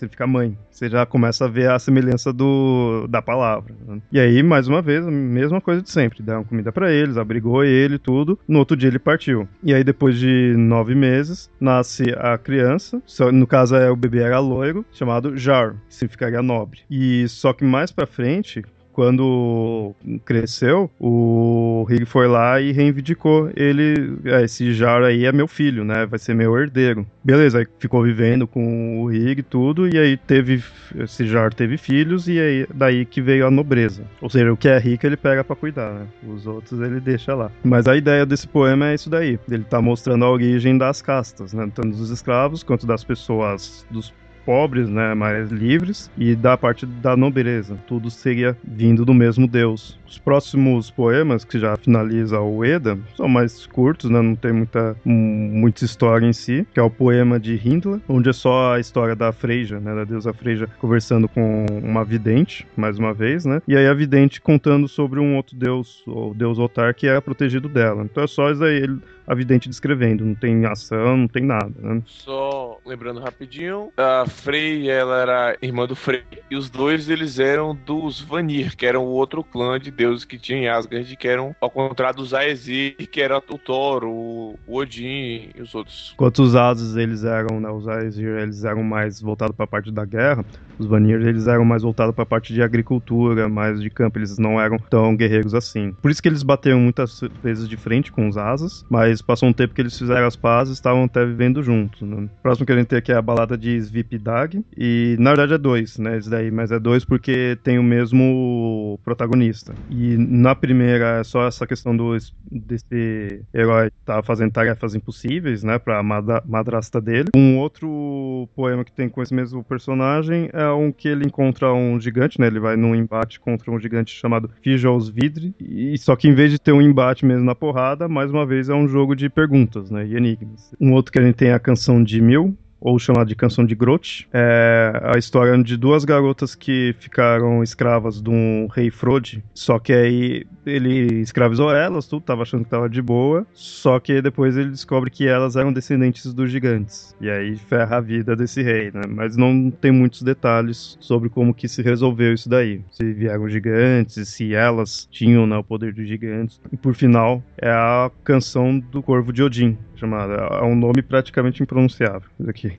Modger, significa mãe. Você já começa a ver a semelhança do, da palavra. Né? E aí, mais uma vez, a mesma coisa de sempre. Deram comida para eles, abrigou ele, tudo. No outro dia ele partiu. E aí, depois de nove meses, nasce a criança. No caso, é, o bebê era loiro, chamado Jar, que significaria nobre. E só que mais pra frente, quando cresceu, o Rig foi lá e reivindicou ele, é, esse Jar aí é meu filho, né? Vai ser meu herdeiro. Beleza, aí ficou vivendo com o Rig tudo, e aí teve, esse Jar teve filhos, e aí daí que veio a nobreza. Ou seja, o que é rico ele pega para cuidar, né? Os outros ele deixa lá. Mas a ideia desse poema é isso daí. Ele tá mostrando a origem das castas, né? Tanto dos escravos quanto das pessoas, dos pobres, né, mais livres, e da parte da nobreza. Tudo seria vindo do mesmo Deus. Os próximos poemas, que já finaliza o Eda, são mais curtos, né, não tem muita, muita história em si, que é o poema de Hindla, onde é só a história da Freja, né, da deusa Freja, conversando com uma vidente, mais uma vez, né, e aí a vidente contando sobre um outro deus, o deus Otar, que era protegido dela. Então é só isso aí, ele a vidente descrevendo. Não tem ação, não tem nada, né? Só lembrando rapidinho, a Frey, ela era irmã do Frey, e os dois, eles eram dos Vanir, que eram o outro clã de deuses que tinha em Asgard, que eram ao contrário dos Aesir, que era o Thor, o Odin e os outros. Enquanto os Ases, eles eram, né, os Aesir, eles eram mais voltados para a parte da guerra, os Vanir, eles eram mais voltados para a parte de agricultura, mais de campo, eles não eram tão guerreiros assim. Por isso que eles bateram muitas vezes de frente com os Asas, mas passou um tempo que eles fizeram as pazes estavam até vivendo juntos. Né? Próximo que a gente tem aqui é a balada de Svipdag. E na verdade é dois, né? Esse daí, mas é dois porque tem o mesmo protagonista. E na primeira é só essa questão do, desse herói tá fazendo tarefas impossíveis, né? Pra madrasta dele. Um outro poema que tem com esse mesmo personagem é um que ele encontra um gigante, né? Ele vai num embate contra um gigante chamado Fijols Vidri. E só que em vez de ter um embate mesmo na porrada, mais uma vez é um jogo jogo de perguntas, né, e enigmas. Um outro que a gente tem é a canção de Mil, ou chamada de Canção de Grote. É a história de duas garotas que ficaram escravas de um rei Frode. Só que aí ele escravizou elas, tudo, tava achando que tava de boa. Só que depois ele descobre que elas eram descendentes dos gigantes. E aí ferra a vida desse rei, né? Mas não tem muitos detalhes sobre como que se resolveu isso daí. Se vieram gigantes, se elas tinham né, o poder dos gigantes. E por final, é a canção do Corvo de Odin, chamada. É um nome praticamente impronunciável. Aqui.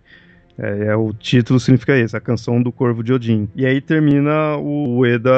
É, é, o título significa isso, a canção do Corvo de Odin. E aí termina o Eda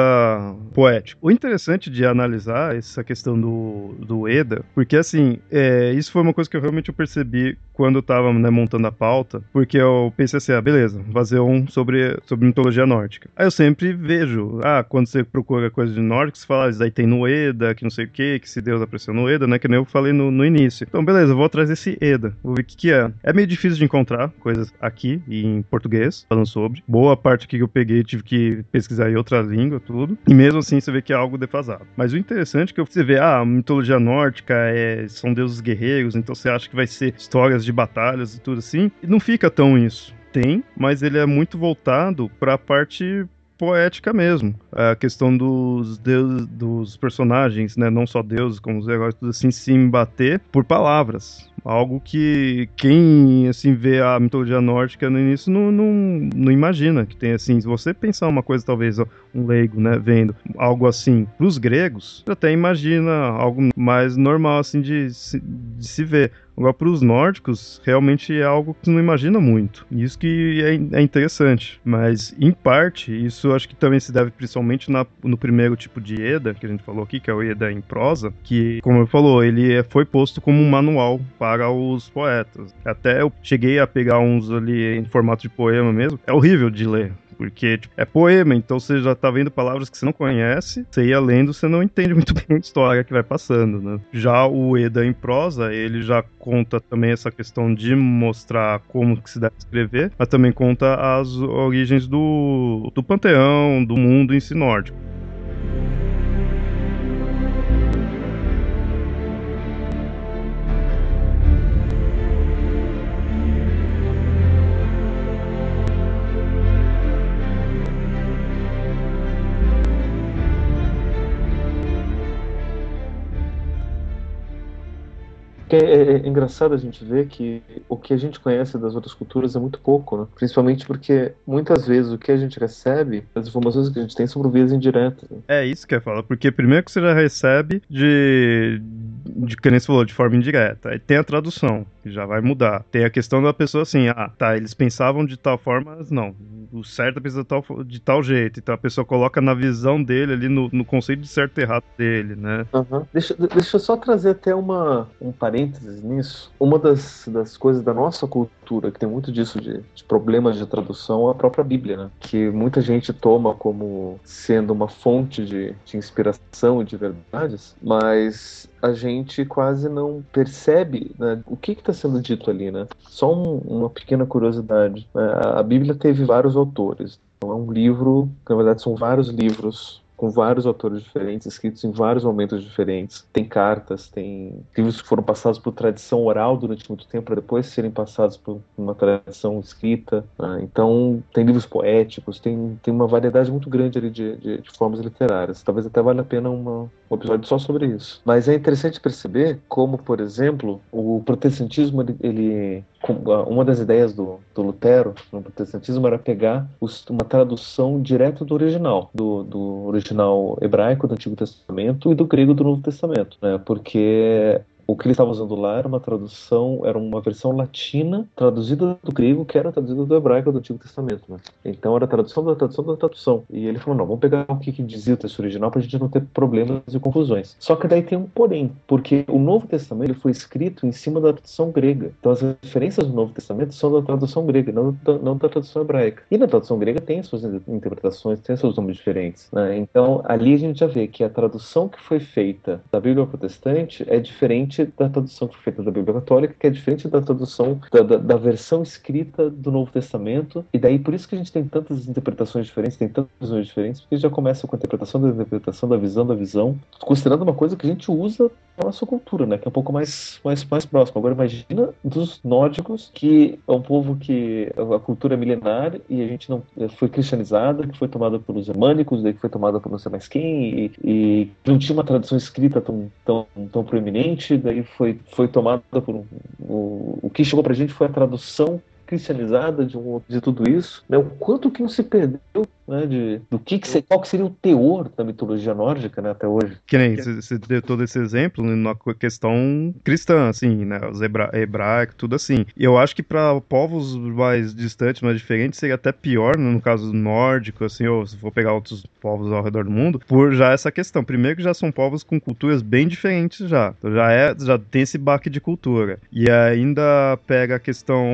poético. O interessante de analisar essa questão do, do Eda, porque assim, é, isso foi uma coisa que eu realmente percebi quando eu tava né, montando a pauta, porque eu pensei assim, ah, beleza, vou fazer um sobre, sobre mitologia nórdica. Aí eu sempre vejo, ah, quando você procura coisa de nórdico, você fala, ah, isso aí tem no Eda, que não sei o que, que se Deus apareceu no Eda, né, que nem eu falei no, no início. Então, beleza, vou atrás desse Eda, vou ver o que que é. É meio difícil de encontrar coisas aqui em português, falando sobre. Boa parte que eu peguei, tive que pesquisar em outra língua, tudo. E mesmo assim, você vê que é algo defasado. Mas o interessante é que você vê, ah, mitologia nórdica é, são deuses guerreiros, então você acha que vai ser histórias de batalhas e tudo assim. E não fica tão isso. Tem, mas ele é muito voltado para a parte poética mesmo. A questão dos deuses, dos personagens, né? Não só deuses, como os heróis, tudo assim, se embater por palavras. Algo que quem, assim, vê a mitologia nórdica no início não, não, não imagina que tem, assim, se você pensar uma coisa, talvez, um leigo, né, vendo algo assim, pros gregos, até imagina algo mais normal, assim, de, de se ver. Agora, para os nórdicos, realmente é algo que não imagina muito. Isso que é, é, interessante. Mas, em parte, isso acho que também se deve principalmente na, no primeiro tipo de Eda, que a gente falou aqui, que é o Eda em prosa, que, como eu falou, ele é, foi posto como um manual para os poetas. Até eu cheguei a pegar uns ali em formato de poema mesmo. É horrível de ler porque tipo, é poema, então você já tá vendo palavras que você não conhece, você ia lendo, você não entende muito [laughs] bem a história que vai passando, né? Já o Eda em prosa, ele já conta também essa questão de mostrar como que se deve escrever, mas também conta as origens do, do panteão, do mundo em si nórdico. É, é, é, engraçado a gente ver que o que a gente conhece das outras culturas é muito pouco, né? Principalmente porque muitas vezes o que a gente recebe, as informações que a gente tem são por vias indiretas. Né? É isso que eu falo, porque primeiro que você já recebe de, de que nem você falou, de forma indireta. Aí tem a tradução, já vai mudar. Tem a questão da pessoa assim, ah, tá, eles pensavam de tal forma, mas não. O certo é pensar de tal, de tal jeito. Então a pessoa coloca na visão dele ali, no, no conceito de certo e errado dele, né? Uhum. Deixa, deixa eu só trazer até uma, um parênteses nisso, uma das, das coisas da nossa cultura, que tem muito disso de, de problemas de tradução, a própria Bíblia, né? Que muita gente toma como sendo uma fonte de, de inspiração e de verdades, mas a gente quase não percebe né, o que está sendo dito ali, né? Só um, uma pequena curiosidade. Né? A Bíblia teve vários autores. Então é um livro, na verdade são vários livros com vários autores diferentes, escritos em vários momentos diferentes. Tem cartas, tem livros que foram passados por tradição oral durante muito tempo para depois serem passados por uma tradição escrita. Né? Então, tem livros poéticos, tem, tem uma variedade muito grande ali de, de, de formas literárias. Talvez até valha a pena uma, um episódio só sobre isso. Mas é interessante perceber como, por exemplo, o protestantismo, ele, ele uma das ideias do, do, Lutero no protestantismo era pegar os, uma tradução direta do original, do, do, original hebraico do Antigo Testamento e do grego do Novo Testamento, né? Porque o que ele estava usando lá era uma tradução, era uma versão latina traduzida do grego, que era traduzida do hebraico do Antigo Testamento. Né? Então era a tradução da tradução da tradução. E ele falou: não, vamos pegar o que, que dizia o texto original para a gente não ter problemas e confusões. Só que daí tem um porém, porque o Novo Testamento foi escrito em cima da tradução grega. Então as referências do Novo Testamento são da tradução grega, não da, não da tradução hebraica. E na tradução grega tem suas interpretações, tem seus nomes diferentes. Né? Então ali a gente já vê que a tradução que foi feita da Bíblia protestante é diferente diferente da tradução que foi feita da Bíblia Católica, que é diferente da tradução da, da, da, versão escrita do Novo Testamento. E daí por isso que a gente tem tantas interpretações diferentes, tem tantas visões diferentes, porque já começa com a interpretação da interpretação, da visão da visão, considerando uma coisa que a gente usa na nossa cultura, né? Que é um pouco mais, mais, mais próximo. Agora imagina dos nórdicos, que é um povo que a cultura é milenar e a gente não foi cristianizada, que foi tomada pelos germânicos, daí que foi tomada por não sei mais quem, e, e não tinha uma tradução escrita tão, tão, tão proeminente, daí foi, foi tomada por um, o, o que chegou pra gente foi a tradução cristianizada de, um, de tudo isso, né? o quanto que não se perdeu né, de, do que, que qual que seria o teor da mitologia nórdica né, até hoje. Que nem você deu todo esse exemplo na questão cristã, assim, né, os hebra hebraicos, tudo assim. E eu acho que para povos mais distantes, mais diferentes, seria até pior, né, no caso nórdico, assim, ou se for pegar outros povos ao redor do mundo, por já essa questão. Primeiro que já são povos com culturas bem diferentes já. Então já, é, já tem esse baque de cultura. E ainda pega a questão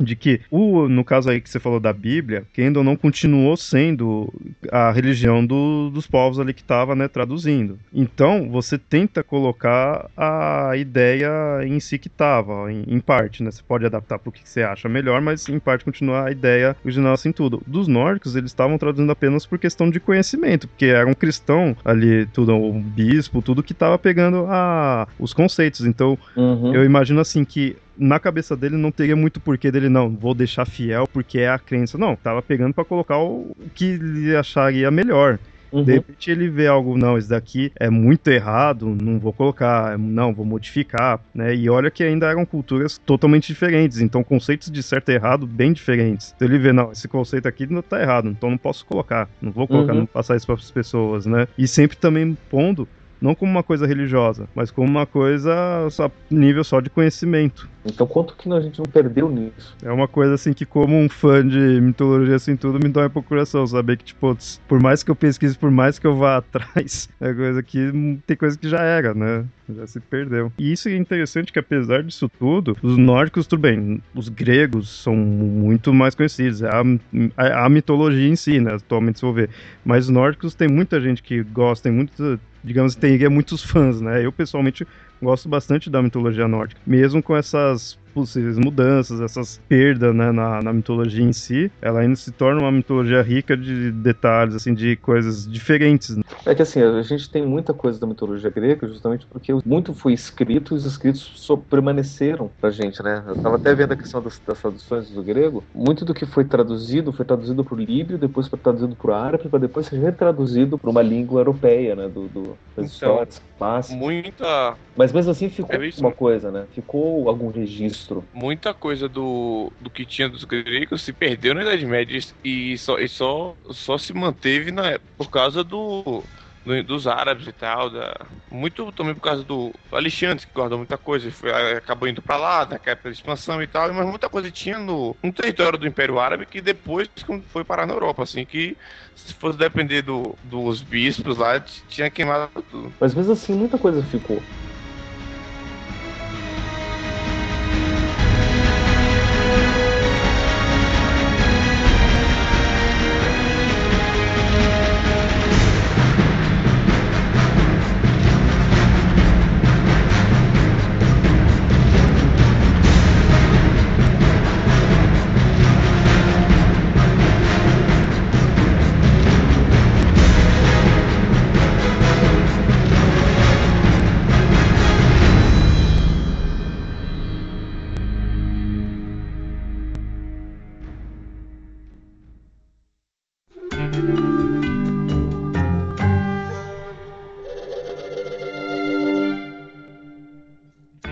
de que, o, no caso aí que você falou da Bíblia, que ainda não continuou sendo a religião do, dos povos ali que estava né, traduzindo. Então, você tenta colocar a ideia em si que estava, em, em, parte, né? Você pode adaptar para o que você acha melhor, mas em parte continuar a ideia original assim tudo. Dos nórdicos, eles estavam traduzindo apenas por questão de conhecimento, porque era um cristão ali, tudo, um bispo, tudo que estava pegando a, os conceitos. Então, uhum. eu imagino assim que na cabeça dele não teria muito porquê dele, não, vou deixar fiel porque é a crença. Não, tava pegando para colocar o que ele acharia melhor. Uhum. De repente ele vê algo, não, isso daqui é muito errado, não vou colocar, não, vou modificar, né? E olha que ainda eram culturas totalmente diferentes, então conceitos de certo e errado bem diferentes. Então ele vê, não, esse conceito aqui não tá errado, então não posso colocar, não vou colocar, uhum. não passar isso para as pessoas, né? E sempre também pondo não como uma coisa religiosa, mas como uma coisa só, nível só de conhecimento. Então quanto que a gente não perdeu nisso? É uma coisa assim que como um fã de mitologia assim tudo me dói a procuração, saber que tipo, por mais que eu pesquise, por mais que eu vá [laughs] atrás, é coisa que tem coisa que já era, né? Já se perdeu. E isso é interessante que apesar disso tudo, os nórdicos, tudo bem, os gregos são muito mais conhecidos, é a, a, a mitologia em si, né? Atualmente se for ver. Mas os nórdicos tem muita gente que gosta, tem muito digamos, teria muitos fãs, né? Eu pessoalmente gosto bastante da mitologia nórdica, mesmo com essas possíveis mudanças, essas perdas né, na, na, mitologia em si, ela ainda se torna uma mitologia rica de detalhes, assim, de coisas diferentes. Né? É que assim, a gente tem muita coisa da mitologia grega justamente porque muito foi escrito e os escritos permaneceram pra gente, né? Eu tava até vendo a questão das, das traduções do grego, muito do que foi traduzido foi traduzido pro líbio, depois foi traduzido pro árabe, para depois ser retraduzido para uma língua europeia, né? Do, do das então, histórias Muita. Mas mesmo assim ficou é uma coisa, né? Ficou algum registro. Muita coisa do, do que tinha dos gregos se perdeu na Idade Média e só, e só, só se manteve na, por causa do, do, dos árabes e tal, da, muito também por causa do Alexandre, que guardou muita coisa, foi, acabou indo para lá, na época da expansão e tal, mas muita coisa tinha no, no território do Império Árabe que depois foi parar na Europa, assim, que se fosse depender do, dos bispos lá, tinha queimado tudo. Mas mesmo assim, muita coisa ficou.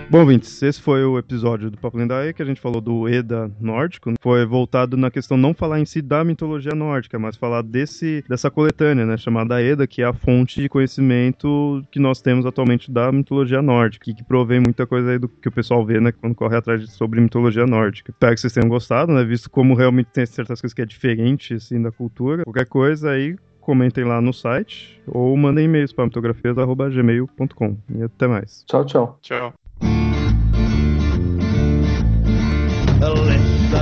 Bom, Vintes, esse foi o episódio do Papo Lendário que a gente falou do Eda nórdico. Foi voltado na questão não falar em si da mitologia nórdica, mas falar desse dessa coletânea, né, chamada Eda, que é a fonte de conhecimento que nós temos atualmente da mitologia nórdica, e que provém muita coisa aí do que o pessoal vê, né, quando corre atrás de, sobre mitologia nórdica. Espero que vocês tenham gostado, né, visto como realmente tem certas coisas que é diferente, assim, da cultura. Qualquer coisa aí, comentem lá no site ou mandem e-mails para mitografias.gmail.com. E até mais. Tchau, tchau. Tchau.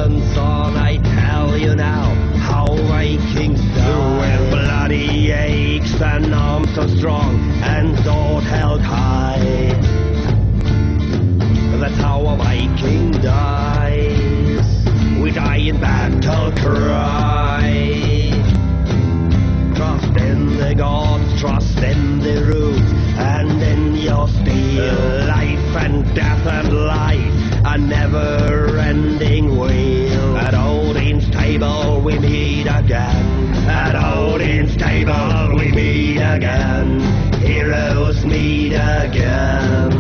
Listen, son, I tell you now how Vikings do with bloody aches and arms so strong and sword held high. That's how a Viking dies. We die in battle cry. Trust in the gods, trust in the roots, and in your steel. Life and death and life, a never table we meet again. At Odin's table we meet again. Heroes meet again.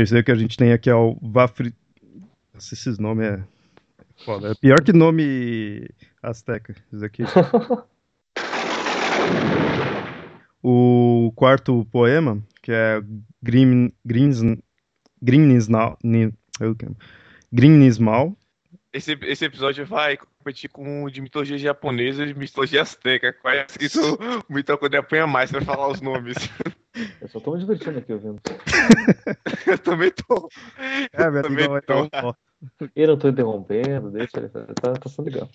Terceiro que a gente tem aqui é o Vafri. Nossa, esses nomes é. Foda. É pior que nome azteca. Isso aqui. [laughs] o quarto poema, que é eu que- Grimnismal. Esse, esse episódio vai competir com o de mitologia japonesa e de mitologia asteca. Quase que isso o quando apanha mais pra falar os nomes. Eu só tô me divertindo aqui ouvindo. [laughs] eu também tô. É, eu também não, tô. Eu não tô interrompendo, deixa ele. Tá, tá sendo legal.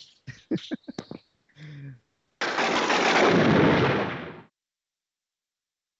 [laughs]